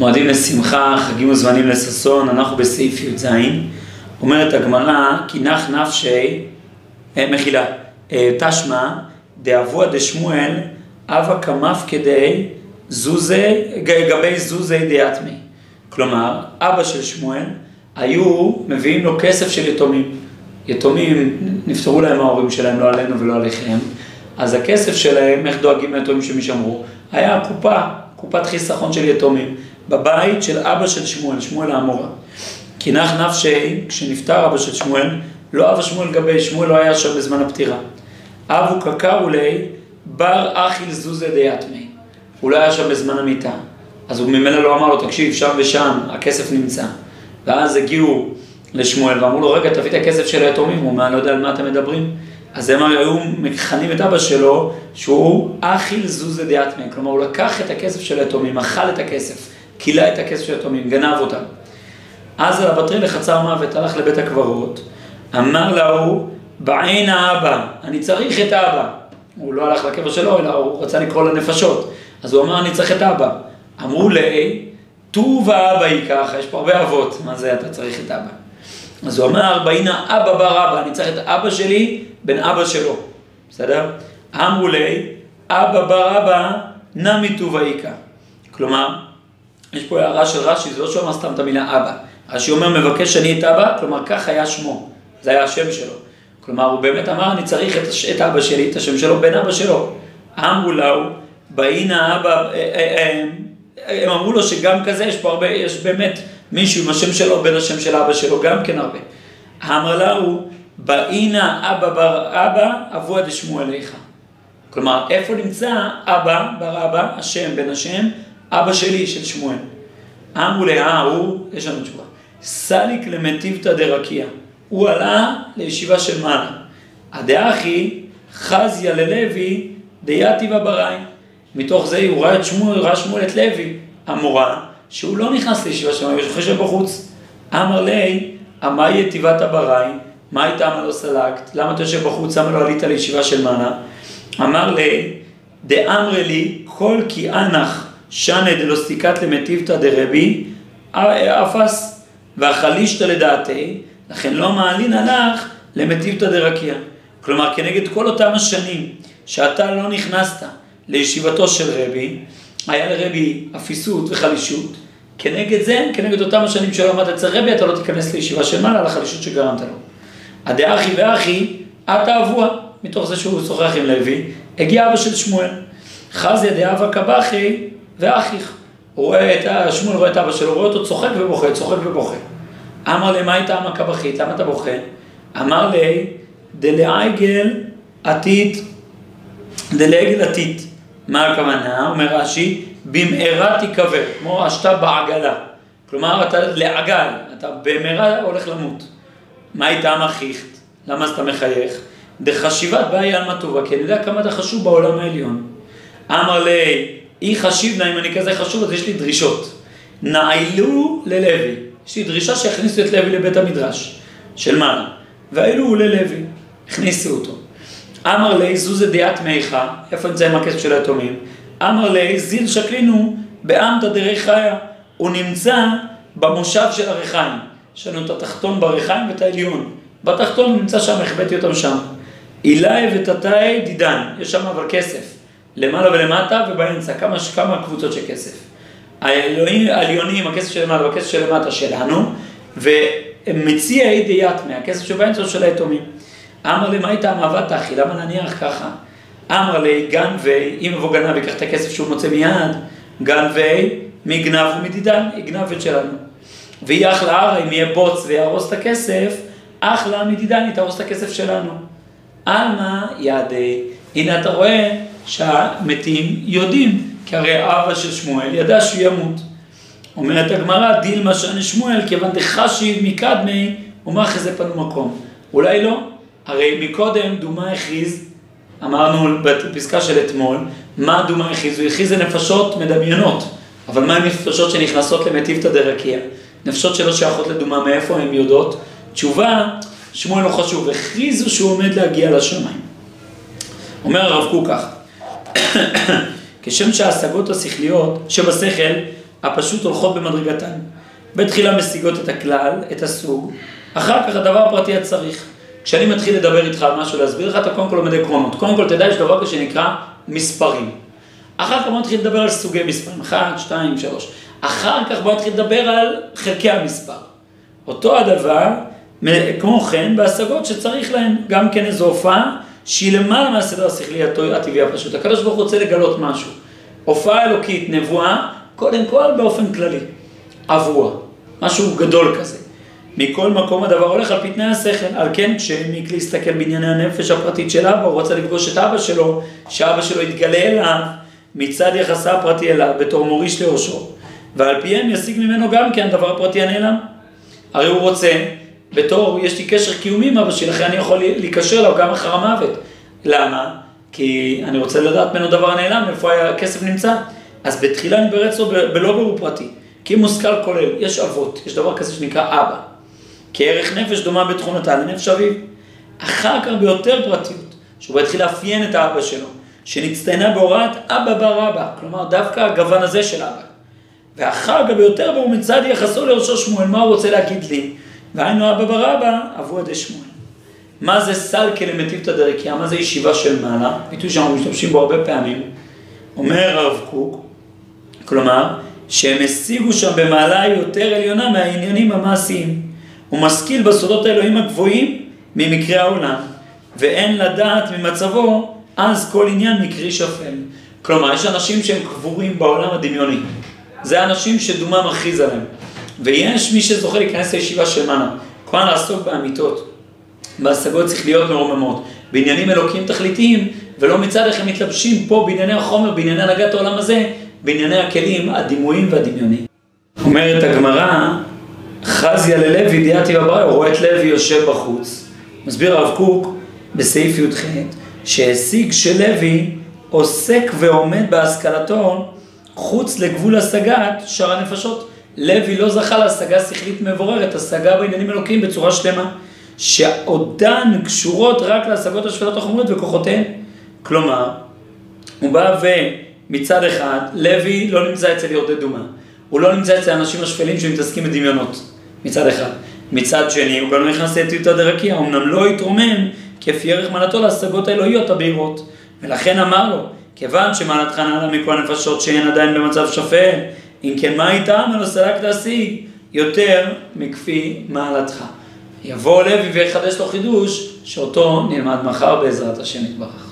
מועדים לשמחה, חגים וזמנים לששון, אנחנו בסעיף י"ז. אומרת הגמרא, כי נח נפשי, אה, מחילה, אה, תשמע, דאבוה דשמואל, אבא כמף כדי זוזי, גבי זוזי דיאטמי. כלומר, אבא של שמואל, היו מביאים לו כסף של יתומים. יתומים, נפטרו להם ההורים שלהם, לא עלינו ולא עליכם, אז הכסף שלהם, איך דואגים ליתומים שהם יישמרו? היה קופה, קופת חיסכון של יתומים, בבית של אבא של שמואל, שמואל האמורה. כי נח נפשי, כשנפטר אבא של שמואל, לא אבא שמואל גבי, שמואל לא היה שם בזמן הפטירה. אבו קקרו לי, בר אכיל זוזה דיאטמי. הוא לא היה שם בזמן המיטה. אז הוא ממילא לא אמר לו, תקשיב, שם ושם, הכסף נמצא. ואז הגיעו לשמואל ואמרו לו, רגע, תביא את הכסף של היתומים, הוא אומר, אני לא יודע על מה אתם מדברים. אז הם היו מכנים את אבא שלו, שהוא אכיל זוזה דיאטמי, כלומר הוא לקח את הכסף של היתומים, אכל את הכסף, כילה את הכסף של היתומים, גנב אותם. אז הבטרי לחצר מוות, הלך לבית הקברות, אמר להוא, בעין האבא, אני צריך את אבא. הוא לא הלך לקבר שלו, אלא הוא רצה לקרוא לנפשות. אז הוא אמר, אני צריך את אבא. אמרו לי, טוב האבא ייקח, יש פה הרבה אבות, מה זה אתה צריך את אבא? אז הוא אמר, בהנה אבא בר אבא, אני צריך את אבא שלי בן אבא שלו, בסדר? אמרו לי, אבא בר אבא, נמי טוב האיכה. כלומר, יש פה הערה של רש"י, זה לא שהוא אמר סתם את המילה אבא. רש"י אומר, מבקש שאני את אבא, כלומר, כך היה שמו, זה היה השם שלו. כלומר, הוא באמת אמר, אני צריך את, את אבא שלי, את השם שלו, בן אבא שלו. אמרו לו, בהנה אבא, אה, אה, אה, הם אמרו לו שגם כזה, יש פה הרבה, יש באמת מישהו עם השם שלו, בין השם של אבא שלו, גם כן הרבה. אמר לה באינה אבא בר אבא, אבוה דשמואל איכה. כלומר, איפה נמצא אבא בר אבא, השם בן השם, אבא שלי של שמואל. אמרו לה, הוא, יש לנו תשובה, סליק למטיבתא דרקיע. הוא עלה לישיבה של מעלה. הדאחי חזיה ללוי דייתיבה בראי. מתוך זה הוא ראה את שמואל, ראה שמואל את לוי, המורה, שהוא לא נכנס לישיבה שלנו, הוא חושב בחוץ. אמר לי, אמי יתיבת הבראי, מה הייתה מה לא סלקת? למה אתה יושב בחוץ? למה לא עלית לישיבה של מנה? אמר לי, דאמרי לי, כל כי אנח שנה דלא סתיקת למטיבתא דרבי, אפס ואכלישתא לדעתי, לכן לא מעלין הלך למטיבתא דרקיע. כלומר, כנגד כל אותם השנים שאתה לא נכנסת לישיבתו של רבי, היה לרבי אפיסות וחלישות, כנגד זה, כנגד אותם השנים שלא עמדת אצל רבי, אתה לא תיכנס לישיבה של מעלה, לחלישות שגרמת לו. הדאחי ואחי, את אבוה, מתוך זה שהוא שוחח עם לוי, הגיע אבא של שמואל. חזיה דאבה קבחי ואחיך. רואה את. שמואל רואה את אבא שלו, רואה אותו צוחק ובוכה, צוחק ובוכה. אמר לי, מה הייתה המקבחית? למה אתה בוכה? אמר לי, דלעגל עתית, דלעגל עתית. מה הכוונה? אומר רש"י, במהרה תיקבר, כמו השתה בעגלה. כלומר, אתה לעגל, אתה במהרה הולך למות. מה הייתה המכיכת? למה אתה מחייך? דחשיבת בעיה על מה טובה, כי אני יודע כמה אתה חשוב בעולם העליון. אמר לי, אי חשיבנה, אם אני כזה חשוב, אז יש לי דרישות. נעלו ללוי. יש לי דרישה שיכניסו את לוי לבית המדרש. של מה? והעלו ללוי. הכניסו אותו. אמר לי, זוזה דיאת מיכה, איפה נמצאים הכסף של היתומים? אמר לי, זיל שקלינו באמתא דרי חיה. הוא נמצא במושב של הריחיים. יש לנו את התחתון בריחיים ואת העליון. בתחתון נמצא שם, החבאתי אותם שם. אילי ותתאי דידן, יש שם אבל כסף. למעלה ולמטה ובאמצע, כמה, כמה קבוצות של כסף. העליונים, הכסף של למעלה והכסף של למטה שלנו, ומציע אי דיאטמי, הכסף שבאמצע של היתומים. אמר לי, מה הייתה המאבד אחי? למה נניח ככה? אמר לי, גנבי, אם יבוא גנב ייקח את הכסף שהוא מוצא מיד, גנבי, מי גנב ומדידן, יגנב את שלנו. ויהיה אחלה הרי, אם יהיה בוץ ויהרוס את הכסף, אחלה מדידן, יתהרוס את הכסף שלנו. עלמא יעדי, הנה אתה רואה שהמתים יודעים, כי הרי אבא של שמואל ידע שהוא ימות. אומרת הגמרא, דילמה שאני שמואל, כיוון דחשי מקדמי, ומה אחרי זה פנו מקום. אולי לא, הרי מקודם דומה הכריז, אמרנו בפסקה של אתמול, מה דומה הכריז? הוא הכריז לנפשות מדמיינות, אבל מה עם נפשות שנכנסות למטיבתא דרקיע? נפשות שלא שייכות לדומה, מאיפה הן יודעות? תשובה, שמואל לא חשוב, הכריזו שהוא עומד להגיע לשמיים. אומר הרב קוק כך, כשם שההשגות השכליות שבשכל הפשוט הולכות במדרגתן. בתחילה משיגות את הכלל, את הסוג, אחר כך הדבר הפרטי הצריך. כשאני מתחיל לדבר איתך על משהו, להסביר לך, אתה קודם כל לומד עקרונות. קודם כל תדע, יש דבר כזה שנקרא מספרים. אחר כך בוא נתחיל לדבר על סוגי מספרים, 1, 2, 3. אחר כך בוא נתחיל לדבר על חלקי המספר. אותו הדבר, כמו כן, בהשגות שצריך להן גם כן איזו הופעה שהיא למעלה מהסדר השכלי הטבעי הפשוט. הקדוש ברוך הוא רוצה לגלות משהו. הופעה אלוקית, נבואה, קודם כל באופן כללי. אבוה, משהו גדול כזה. מכל מקום הדבר הולך על פי תנאי השכל. על כן, כשהעמיק להסתכל בענייני הנפש הפרטית של אבא, הוא רוצה לפגוש את אבא שלו, שאבא שלו יתגלה אליו מצד יחסה הפרטי אליו בתור מוריש לראשו, ועל פיהם ישיג ממנו גם כן דבר פרטי הנעלם. הרי הוא רוצה, בתור, יש לי קשר קיומי עם אבא שלי, לכן אני יכול להיקשר אליו גם אחר המוות. למה? כי אני רוצה לדעת ממנו דבר הנעלם, איפה הכסף נמצא. אז בתחילה אני ברצו בלא ברור פרטי. כי מושכל כולל, יש אבות, יש דבר כזה שנקרא אבא. כערך נפש דומה בתכונתה לנפש אביו. אחר כך ביותר פרטיות, שהוא התחיל לאפיין את האבא שלו, שנצטיינה בהוראת אבא בר אבא, כלומר דווקא הגוון הזה של אבא. ואחר כך ביותר ברור מצד יחסו לראשו שמואל, מה הוא רוצה להגיד לי? והיינו אבא בר אבא, אבו עדי שמואל. מה זה סלקה למטיבתא דרקיע? מה זה ישיבה של מעלה? ביטוי שאנחנו משתמשים בו הרבה פעמים. אומר הרב קוק, כלומר, שהם השיגו שם במעלה יותר עליונה מהעניינים המעשיים. הוא משכיל בסודות האלוהים הגבוהים ממקרה העולם, ואין לדעת ממצבו אז כל עניין מקרי שפל. כלומר, יש אנשים שהם קבורים בעולם הדמיוני. זה אנשים שדומה מכריז עליהם. ויש מי שזוכה להיכנס לישיבה של מנה, כהן לעסוק באמיתות, בהשגות שכליות מרוממות, בעניינים אלוקיים תכליתיים, ולא מצד איך הם מתלבשים פה בענייני החומר, בענייני הנהגת העולם הזה, בענייני הכלים הדימויים והדמיוניים. אומרת הגמרא, חזיה ללוי דיאתי בברא, הוא רואה את לוי יושב בחוץ. מסביר הרב קוק בסעיף י"ח, שהשיג שלוי עוסק ועומד בהשכלתו חוץ לגבול השגת שאר הנפשות. לוי לא זכה להשגה שכלית מבוררת, השגה בעניינים אלוקיים בצורה שלמה, שעודן קשורות רק להשגות השפלות החומריות וכוחותיהן. כלומר, הוא בא ומצד אחד, לוי לא נמצא אצל יורדי דומה, הוא לא נמצא אצל האנשים השפלים שמתעסקים בדמיונות, מצד אחד. מצד שני, הוא גם לא נכנס לטיוטה דרקיע, אמנם לא התרומם כפי ערך מעלתו להשגות האלוהיות הבהירות. ולכן אמר לו, כיוון שמעלתך נעלה מכל הנפשות שהן עדיין במצב שפל, אם כן מה איתם ולא סלק להשיג יותר מכפי מעלתך. יבוא לוי ויחדש לו חידוש, שאותו נלמד מחר בעזרת השם יתברך.